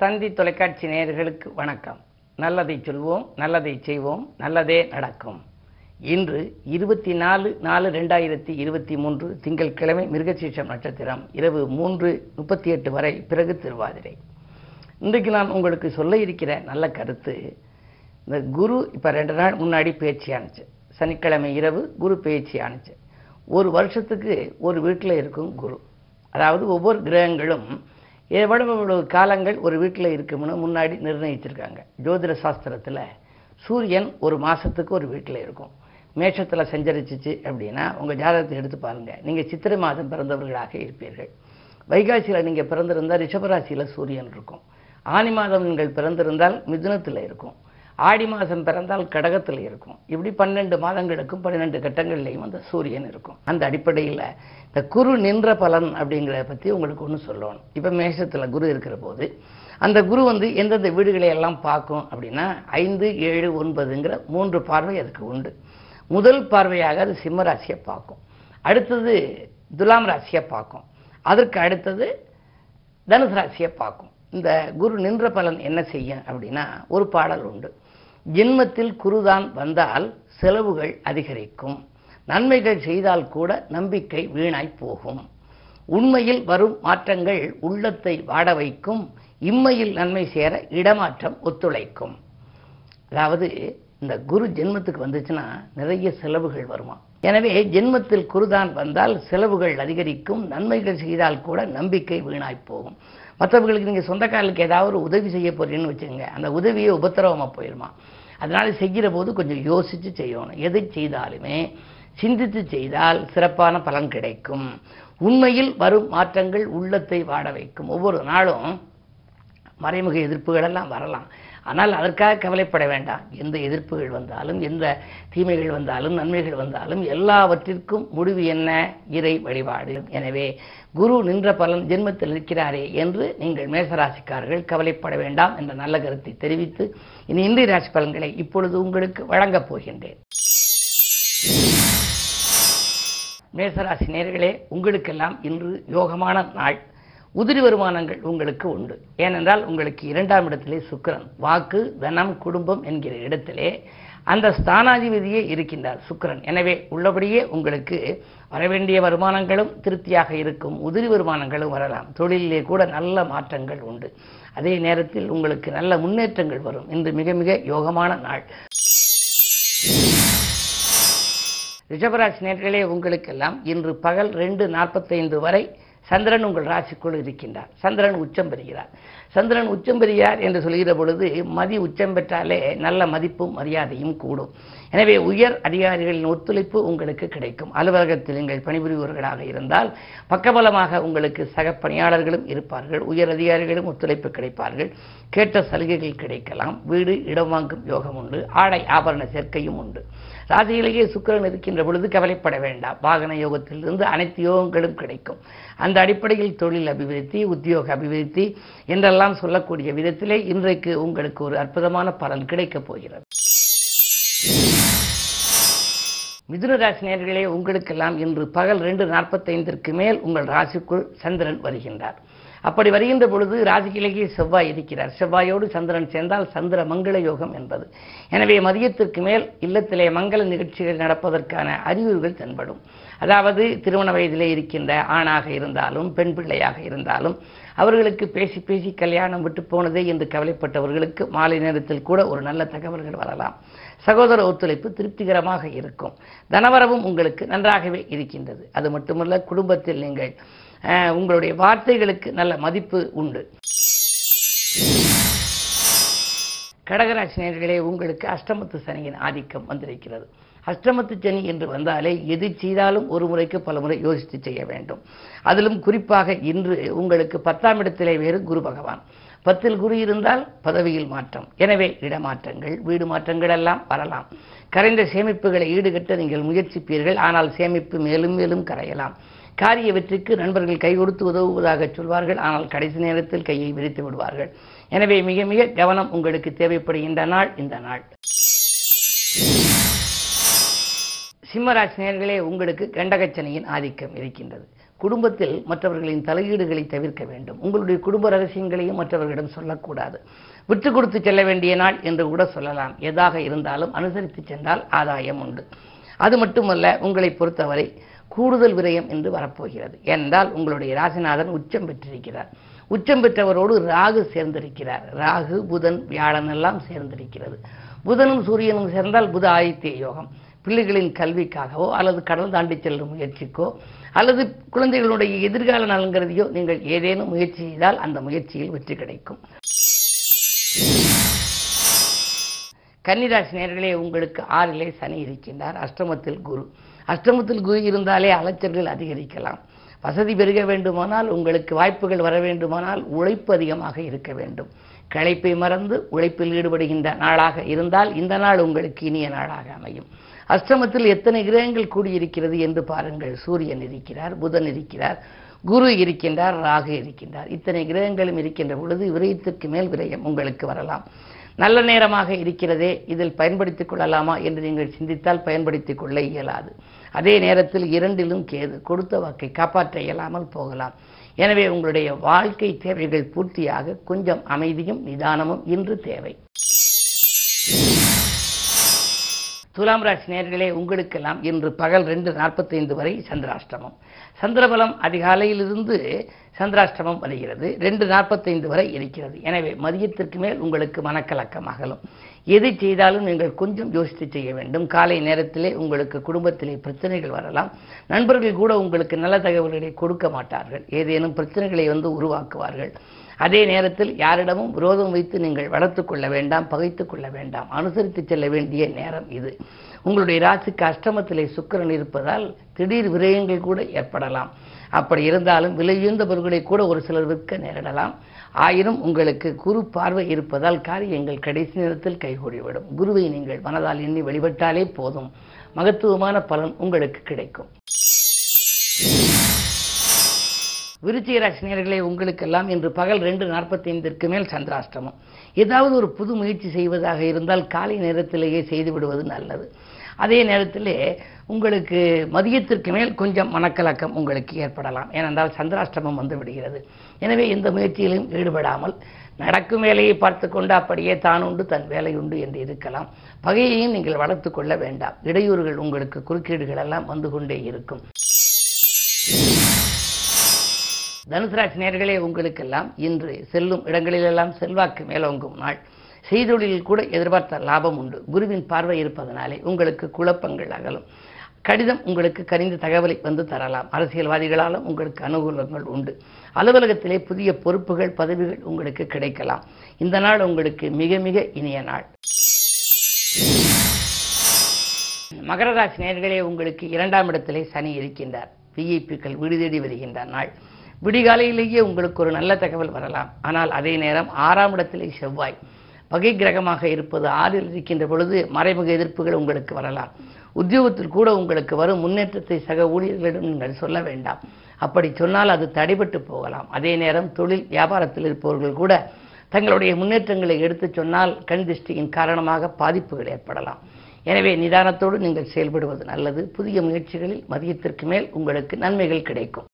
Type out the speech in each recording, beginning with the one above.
தந்தி தொலைக்காட்சி நேயர்களுக்கு வணக்கம். நல்லதை சொல்வோம் நல்லதை செய்வோம் நல்லதே நடக்கும். இன்று இருபத்தி நாலு நாலு ரெண்டாயிரத்தி இருபத்தி மூன்று திங்கட்கிழமை மிருகசீஷம் நட்சத்திரம் இரவு மூன்று முப்பத்தி எட்டு வரை பிறகு திருவாதிரை. இன்றைக்கு நான் உங்களுக்கு சொல்ல இருக்கிற நல்ல கருத்து இந்த குரு இப்போ ரெண்டு நாள் முன்னாடி பேச்சு ஆணுச்சு சனிக்கிழமை இரவு குரு பேச்சு ஆணுச்சு ஒரு வருஷத்துக்கு ஒரு வீட்டில் இருக்கும் குரு. அதாவது ஒவ்வொரு கிரகங்களும் எவ்வளவு எவ்வளவு காலங்கள் ஒரு வீட்டில் இருக்கும்னு முன்னாடி நிர்ணயிச்சிருக்காங்க. ஜோதிட சாஸ்திரத்தில் சூரியன் ஒரு மாதத்துக்கு ஒரு வீட்டில் இருக்கும். மேஷத்தில் சஞ்சரிச்சிச்சு அப்படின்னா உங்கள் ஜாதகத்தை எடுத்து பாருங்கள் நீங்கள் சித்திரை மாதம் பிறந்தவர்களாக இருப்பீர்கள். வைகாசியில் நீங்கள் பிறந்திருந்தால் ரிஷபராசியில் சூரியன் இருக்கும். ஆனி மாதம் நீங்கள் பிறந்திருந்தால் மிதுனத்தில் இருக்கும். ஆடி மாதம் பிறந்தால் கடகத்தில் இருக்கும். இப்படி பன்னெண்டு மாதங்களுக்கும் பன்னிரெண்டு கட்டங்கள்லையும் அந்த சூரியன் இருக்கும். அந்த அடிப்படையில் இந்த குரு நின்ற பலன் அப்படிங்கிறத பற்றி உங்களுக்கு ஒன்று சொல்லணும். இப்போ மேஷத்தில் குரு இருக்கிற போது அந்த குரு வந்து எந்தெந்த வீடுகளை எல்லாம் பார்க்கும் அப்படின்னா ஐந்து ஏழு ஒன்பதுங்கிற மூன்று பார்வை அதுக்கு உண்டு. முதல் பார்வையாக அது சிம்ம ராசியை பார்க்கும். அடுத்தது துலாம் ராசியை பார்க்கும். அதற்கு அடுத்தது தனுசு ராசியை பார்க்கும். இந்த குரு நின்ற பலன் என்ன செய்யும் அப்படின்னா ஒரு பாடல் உண்டு. ஜென்மத்தில் குருதான் வந்தால் செலவுகள் அதிகரிக்கும். நன்மைகள் செய்தால் கூட நம்பிக்கை வீணாய் போகும். உண்மையில் வரும் மாற்றங்கள் உள்ளத்தை வாட வைக்கும். இம்மையில் நன்மை சேர இடமாற்றம் ஒத்துழைக்கும். அதாவது இந்த குரு ஜென்மத்துக்கு வந்துச்சுன்னா நிறைய செலவுகள் வருமா? எனவே ஜென்மத்தில் குருதான் வந்தால் செலவுகள் அதிகரிக்கும். நன்மைகள் செய்தால் கூட நம்பிக்கை வீணாய் போகும். மற்றவர்களுக்கு நீங்கள் சொந்தக்காரர்களுக்கு ஏதாவது ஒரு உதவி செய்ய போறீங்கன்னு வச்சுங்க அந்த உதவியை உபத்திரவமாக போயிடுமா அதனால் செய்கிற போது கொஞ்சம் யோசித்து செய்யணும். எதை செய்தாலுமே சிந்தித்து செய்தால் சிறப்பான பலன் கிடைக்கும். உண்மையில் வரும் மாற்றங்கள் உள்ளத்தை வாட வைக்கும். ஒவ்வொரு நாளும் மறைமுக எதிர்ப்புகளெல்லாம் வரலாம். ஆனால் அதற்காக கவலைப்பட வேண்டாம். எந்த எதிர்ப்புகள் வந்தாலும் எந்த தீமைகள் வந்தாலும் நன்மைகள் வந்தாலும் எல்லாவற்றிற்கும் முடிவு என்ன? இறை வழிபாடு. எனவே குரு நின்ற பலன் ஜென்மத்தில் இருக்கிறாரே என்று நீங்கள் மேசராசிக்காரர்கள் கவலைப்பட வேண்டாம் என்ற நல்ல கருத்தை தெரிவித்து இனி இந்திய ராசி பலன்களை இப்பொழுது உங்களுக்கு வழங்கப் போகின்றேன். மேசராசி நேர்களே உங்களுக்கெல்லாம் இன்று யோகமான நாள். உதிரி வருமானங்கள் உங்களுக்கு உண்டு. ஏனென்றால் உங்களுக்கு இரண்டாம் இடத்திலே சுக்கரன் வாக்கு தனம் குடும்பம் என்கிற இடத்திலே அந்த ஸ்தானாதிபதியே இருக்கின்றார் சுக்கரன். எனவே உள்ளபடியே உங்களுக்கு வரவேண்டிய வருமானங்களும் திருப்தியாக இருக்கும் உதிரி வருமானங்களும் வரலாம். தொழிலிலே கூட நல்ல மாற்றங்கள் உண்டு. அதே நேரத்தில் உங்களுக்கு நல்ல முன்னேற்றங்கள் வரும். இன்று மிக மிக யோகமான நாள். ரிஷபராஜ் நேர்களே உங்களுக்கெல்லாம் இன்று பகல் ரெண்டு நாற்பத்தைந்து வரை சந்திரன் உங்கள் ராசிக்குள் இருக்கின்றார். சந்திரன் உச்சம் பெறுகிறார். சந்திரன் உச்சம் பெறுகிறார் என்று சொல்கிற பொழுது மதி உச்சம் பெற்றாலே நல்ல மதிப்பும் மரியாதையும் கூடும். எனவே உயர் அதிகாரிகளின் ஒத்துழைப்பு உங்களுக்கு கிடைக்கும். அலுவலகத்தில் நீங்கள் பணிபுரிபவர்களாக இருந்தால் பக்கபலமாக உங்களுக்கு சக பணியாளர்களும் இருப்பார்கள். உயர் அதிகாரிகளும் ஒத்துழைப்பு கிடைப்பார்கள். கேட்ட சலுகைகள் கிடைக்கலாம். வீடு இடம் வாங்கும் யோகம் உண்டு. ஆடை ஆபரண சேர்க்கையும் உண்டு. ராசியிலேயே சுக்கரன் இருக்கின்ற பொழுது கவலைப்பட வேண்டாம். வாகன யோகத்திலிருந்து அனைத்து யோகங்களும் கிடைக்கும். அந்த அடிப்படையில் தொழில் அபிவிருத்தி உத்தியோக அபிவிருத்தி என்றெல்லாம் சொல்லக்கூடிய விதத்திலே இன்றைக்கு உங்களுக்கு ஒரு அற்புதமான பலன் கிடைக்கப் போகிறது. மிதுன ராசி நேர்களே உங்களுக்கெல்லாம் இன்று பகல் ரெண்டு நாற்பத்தைந்திற்கு மேல் உங்கள் ராசிக்குள் சந்திரன் வருகின்றார். அப்படி வருகின்ற பொழுது ராசிக்கிலேயே செவ்வாய் இருக்கிறார். செவ்வாயோடு சந்திரன் சேர்ந்தால் சந்திர மங்கள யோகம் என்பது. எனவே மதியத்திற்கு மேல் இல்லத்திலே மங்கள நிகழ்ச்சிகள் நடப்பதற்கான அறிகுறிகள் தென்படும். அதாவது திருமண வயதிலே இருக்கின்ற ஆணாக இருந்தாலும் பெண் பிள்ளையாக இருந்தாலும் அவர்களுக்கு பேசி பேசி கல்யாணம் விட்டு போனதே என்று கவலைப்பட்டவர்களுக்கு மாலை நேரத்தில் கூட ஒரு நல்ல தகவல்கள் வரலாம். சகோதர ஒத்துழைப்பு திருப்திகரமாக இருக்கும். தனவரவும் உங்களுக்கு நன்றாகவே இருக்கின்றது. அது மட்டுமல்ல குடும்பத்தில் நீங்கள் உங்களுடைய வார்த்தைகளுக்கு நல்ல மதிப்பு உண்டு. கடகராசினியர்களே உங்களுக்கு அஷ்டமத்து சனியின் ஆதிக்கம் வந்திருக்கிறது. அஷ்டமத்து சனி என்று வந்தாலே எது செய்தாலும் ஒரு முறைக்கு பல முறை யோசித்து செய்ய வேண்டும். அதிலும் குறிப்பாக இன்று உங்களுக்கு பத்தாம் இடத்திலே வேறு குரு பகவான். பத்தில் குரு இருந்தால் பதவியில் மாற்றம். எனவே இடமாற்றங்கள் வீடு மாற்றங்கள் எல்லாம் வரலாம். கரைந்த சேமிப்புகளை ஈடுகட்ட நீங்கள் முயற்சிப்பீர்கள். ஆனால் சேமிப்பு மேலும் மேலும் கரையலாம். காரிய வெற்றிக்கு நண்பர்கள் கை கொடுத்து உதவுவதாக சொல்வார்கள். ஆனால் கடைசி நேரத்தில் கையை விரித்து விடுவார்கள். எனவே மிக மிக கவனம் உங்களுக்கு தேவைப்படுகின்ற நாள் இந்த நாள். சிம்மராசி நேர்களே உங்களுக்கு கண்டகச்சனையின் ஆதிக்கம் இருக்கின்றது. குடும்பத்தில் மற்றவர்களின் தலையீடுகளை தவிர்க்க வேண்டும். உங்களுடைய குடும்ப ரகசியங்களையும் மற்றவர்களிடம் சொல்லக்கூடாது. விட்டு கொடுத்து செல்ல வேண்டிய நாள் என்று கூட சொல்லலாம். எதாக இருந்தாலும் அனுசரித்து சென்றால் ஆதாயம் உண்டு. அது மட்டுமல்ல உங்களை பொறுத்தவரை கூடுதல் விரயம் என்று வரப்போகிறது. என்றால் உங்களுடைய ராசிநாதன் உச்சம் பெற்றிருக்கிறார். உச்சம் பெற்றவரோடு ராகு சேர்ந்திருக்கிறார். ராகு புதன் வியாழன் எல்லாம் சேர்ந்திருக்கிறது. புதனும் சூரியனும் சேர்ந்தால் புத ஆதித்ய யோகம். பிள்ளைகளின் கல்விக்காகவோ அல்லது கடல் தாண்டி செல்லும் முயற்சிக்கோ அல்லது குழந்தைகளுடைய எதிர்கால நலங்கிறதையோ நீங்கள் ஏதேனும் முயற்சி செய்தால் அந்த முயற்சியில் வெற்றி கிடைக்கும். கன்னிராசி நேர்களே உங்களுக்கு ஆறிலே சனி இருக்கின்றார். அஷ்டமத்தில் குரு. அஷ்டமத்தில் குரு இருந்தாலே அலைச்சல்கள் அதிகரிக்கலாம். வசதி பெருக வேண்டுமானால் உங்களுக்கு வாய்ப்புகள் வர வேண்டுமானால் உழைப்பு அதிகமாக இருக்க வேண்டும். களைப்பை மறந்து உழைப்பில் ஈடுபடுகின்ற நாளாக இருந்தால் இந்த நாள் உங்களுக்கு இனிய நாளாக அமையும். அஷ்டமத்தில் எத்தனை கிரகங்கள் கூடியிருக்கிறது என்று பாருங்கள். சூரியன் இருக்கிறார் புதன் இருக்கிறார் குரு இருக்கின்றார் ராகு இருக்கின்றார். இத்தனை கிரகங்களும் இருக்கின்ற பொழுது விரயத்திற்கு மேல் விரயம் உங்களுக்கு வரலாம். நல்ல நேரமாக இருக்கிறதே இதில் பயன்படுத்திக் கொள்ளலாமா என்று நீங்கள் சிந்தித்தால் பயன்படுத்திக் கொள்ள இயலாது. அதே நேரத்தில் இரண்டிலும் கேது. கொடுத்த வாக்கை காப்பாற்ற இயலாமல் போகலாம். எனவே உங்களுடைய வாழ்க்கை தேவைகள் பூர்த்தியாக கொஞ்சம் அமைதியும் நிதானமும் இன்று தேவை. துலாம் ராசி நேர்களே உங்களுக்கெல்லாம் இன்று பகல் ரெண்டு நாற்பத்தைந்து வரை சந்திராஷ்டமம். சந்திரபலம் அதிகாலையிலிருந்து சந்திராஷ்டமம் வருகிறது. ரெண்டு நாற்பத்தைந்து வரை இருக்கிறது. எனவே மதியத்திற்கு மேல் உங்களுக்கு மனக்கலக்கம் அகலும். எது செய்தாலும் நீங்கள் கொஞ்சம் யோசித்து செய்ய வேண்டும். காலை நேரத்திலே உங்களுக்கு குடும்பத்திலே பிரச்சனைகள் வரலாம். நண்பர்கள் கூட உங்களுக்கு நல்ல தகவல்களை கொடுக்க மாட்டார்கள். ஏதேனும் பிரச்சனைகளை வந்து உருவாக்குவார்கள். அதே நேரத்தில் யாரிடமும் விரோதம் வைத்து நீங்கள் வளர்த்து கொள்ள வேண்டாம் பகைத்து கொள்ள வேண்டாம். அனுசரித்து செல்ல வேண்டிய நேரம் இது. உங்களுடைய ராசிக்கு அஷ்டமத்திலே சுக்கிரன் இருப்பதால் திடீர் விரயங்கள் கூட ஏற்படலாம். அப்படி இருந்தாலும் விலையுந்த பொருட்களை கூட ஒரு சிலர் விற்க நேரிடலாம். ஆயினும் உங்களுக்கு குரு பார்வை இருப்பதால் காரியங்கள் கடைசி நேரத்தில் கைகூடிவிடும். குருவை நீங்கள் மனதால் எண்ணி வழிபட்டாலே போதும். மகத்துவமான பலன் உங்களுக்கு கிடைக்கும். விருச்சிக ராசினியர்களே உங்களுக்கெல்லாம் இன்று பகல் ரெண்டு நாற்பத்தைந்திற்கு மேல் சந்திராஷ்டமம். ஏதாவது ஒரு புது முயற்சி செய்வதாக இருந்தால் காலை நேரத்திலேயே செய்து விடுவது நல்லது. அதே நேரத்திலே உங்களுக்கு மதியத்திற்கு மேல் கொஞ்சம் மனக்கலக்கம் உங்களுக்கு ஏற்படலாம். ஏனென்றால் சந்திராஷ்டமம் வந்து விடுகிறது. எனவே எந்த முயற்சியிலும் ஈடுபடாமல் நடக்கும் வேலையை பார்த்து கொண்டு அப்படியே தான் உண்டு தன் வேலை உண்டு என்று இருக்கலாம். பகையையும் நீங்கள் வளர்த்து கொள்ள வேண்டாம். இடையூறுகள் உங்களுக்கு குறுக்கீடுகள் எல்லாம் வந்து கொண்டே இருக்கும். தனுசு நேர்களே உங்களுக்கெல்லாம் இன்று செல்லும் இடங்களிலெல்லாம் செல்வாக்கு மேலோங்கும் நாள். செய்தொழிலில் கூட எதிர்பார்த்த லாபம் உண்டு. குருவின் பார்வை இருப்பதனாலே உங்களுக்கு குழப்பங்கள் அகலும். கடிதம் உங்களுக்கு கனிந்த தகவலை வந்து தரலாம். அரசியல்வாதிகளாலும் உங்களுக்கு அனுகூலங்கள் உண்டு. அலுவலகத்திலே புதிய பொறுப்புகள் பதவிகள் உங்களுக்கு கிடைக்கலாம். இந்த நாள் உங்களுக்கு மிக மிக இனிய நாள். மகர ராசி நேர்களே உங்களுக்கு இரண்டாம் இடத்திலே சனி இருக்கின்றார். விஐபிக்கள் வீடு தேடி வருகின்ற நாள். விடிகாலையிலேயே உங்களுக்கு ஒரு நல்ல தகவல் வரலாம். ஆனால் அதே நேரம் ஆறாம் இடத்திலே செவ்வாய். பகை கிரகமாக இருப்பது ஆறில் இருக்கின்ற பொழுது மறைமுக எதிர்ப்புகள் உங்களுக்கு வரலாம். உத்தியோகத்தில் கூட உங்களுக்கு வரும் முன்னேற்றத்தை சக ஊழியர்களிடம் நீங்கள் சொல்ல வேண்டாம். அப்படி சொன்னால் அது தடைபட்டு போகலாம். அதே நேரம் தொழில் வியாபாரத்தில் இருப்பவர்கள் கூட தங்களுடைய முன்னேற்றங்களை எடுத்துச் சொன்னால் கண் திருஷ்டியின் காரணமாக பாதிப்புகள் ஏற்படலாம். எனவே நிதானத்தோடு நீங்கள் செயல்படுவது நல்லது. புதிய முயற்சிகளில் மதியத்திற்கு மேல் உங்களுக்கு நன்மைகள் கிடைக்கும்.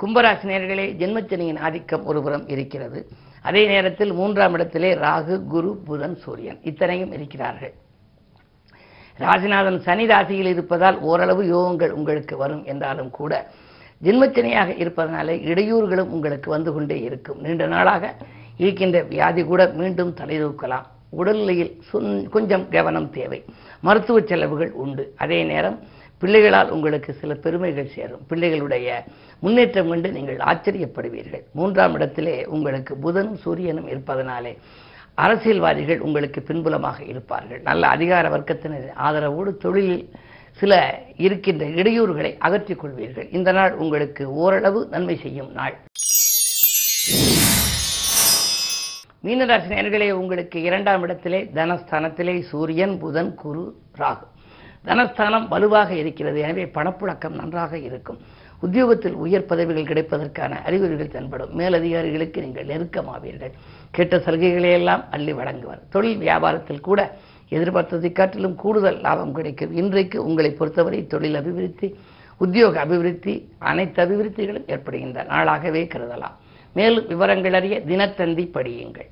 கும்பராசி நேர்களே ஜென்மச்சனியின் ஆதிக்கம் ஒருபுறம் இருக்கிறது. அதே நேரத்தில் மூன்றாம் இடத்திலே ராகு குரு புதன் சூரியன் இத்தனையும் இருக்கிறார்கள். ராசிநாதன் சனி ராசியில் இருப்பதால் ஓரளவு யோகங்கள் உங்களுக்கு வரும் என்றாலும் கூட ஜென்மச்சனியாக இருப்பதனாலே இடையூறுகளும் உங்களுக்கு வந்து கொண்டே இருக்கும். நீண்ட நாளாக இருக்கின்ற வியாதி கூட மீண்டும் தலைதூக்கலாம் உடல்நிலையில் சுன்- கொஞ்சம் கவனம் தேவை. மருத்துவ செலவுகள் உண்டு. அதே நேரம் பிள்ளைகளால் உங்களுக்கு சில பெருமைகள் சேரும். பிள்ளைகளுடைய முன்னேற்றம் கண்டு நீங்கள் ஆச்சரியப்படுவீர்கள். மூன்றாம் இடத்திலே உங்களுக்கு புதனும் சூரியனும் இருப்பதனாலே அரசியல்வாதிகள் உங்களுக்கு பின்புலமாக இருப்பார்கள். நல்ல அதிகார வர்க்கத்தினர் ஆதரவோடு தொழிலில் சில இருக்கின்ற இடையூறுகளை அகற்றிக் கொள்வீர்கள். இந்த நாள் உங்களுக்கு ஓரளவு நன்மை செய்யும் நாள். மீனராசி நேர்களே உங்களுக்கு இரண்டாம் இடத்திலே தனஸ்தானத்திலே சூரியன் புதன் குரு ராகு. தனஸ்தானம் வலுவாக இருக்கிறது. எனவே பணப்புழக்கம் நன்றாக இருக்கும். உத்தியோகத்தில் உயர் பதவிகள் கிடைப்பதற்கான அறிகுறிகள் தென்படும். மேலதிகாரிகளுக்கு நீங்கள் நெருக்கமாவீர்கள். கெட்ட சலுகைகளையெல்லாம் அள்ளி வழங்குவார். தொழில் வியாபாரத்தில் கூட எதிர்பார்த்ததை காட்டிலும் கூடுதல் லாபம் கிடைக்கும். இன்றைக்கு உங்களை பொறுத்தவரை தொழில் அபிவிருத்தி உத்தியோக அபிவிருத்தி அனைத்து அபிவிருத்திகளும் ஏற்படுகின்ற நாளாகவே கருதலாம். மேலும் விவரங்கள் அறிய தினத்தந்தி படியுங்கள்.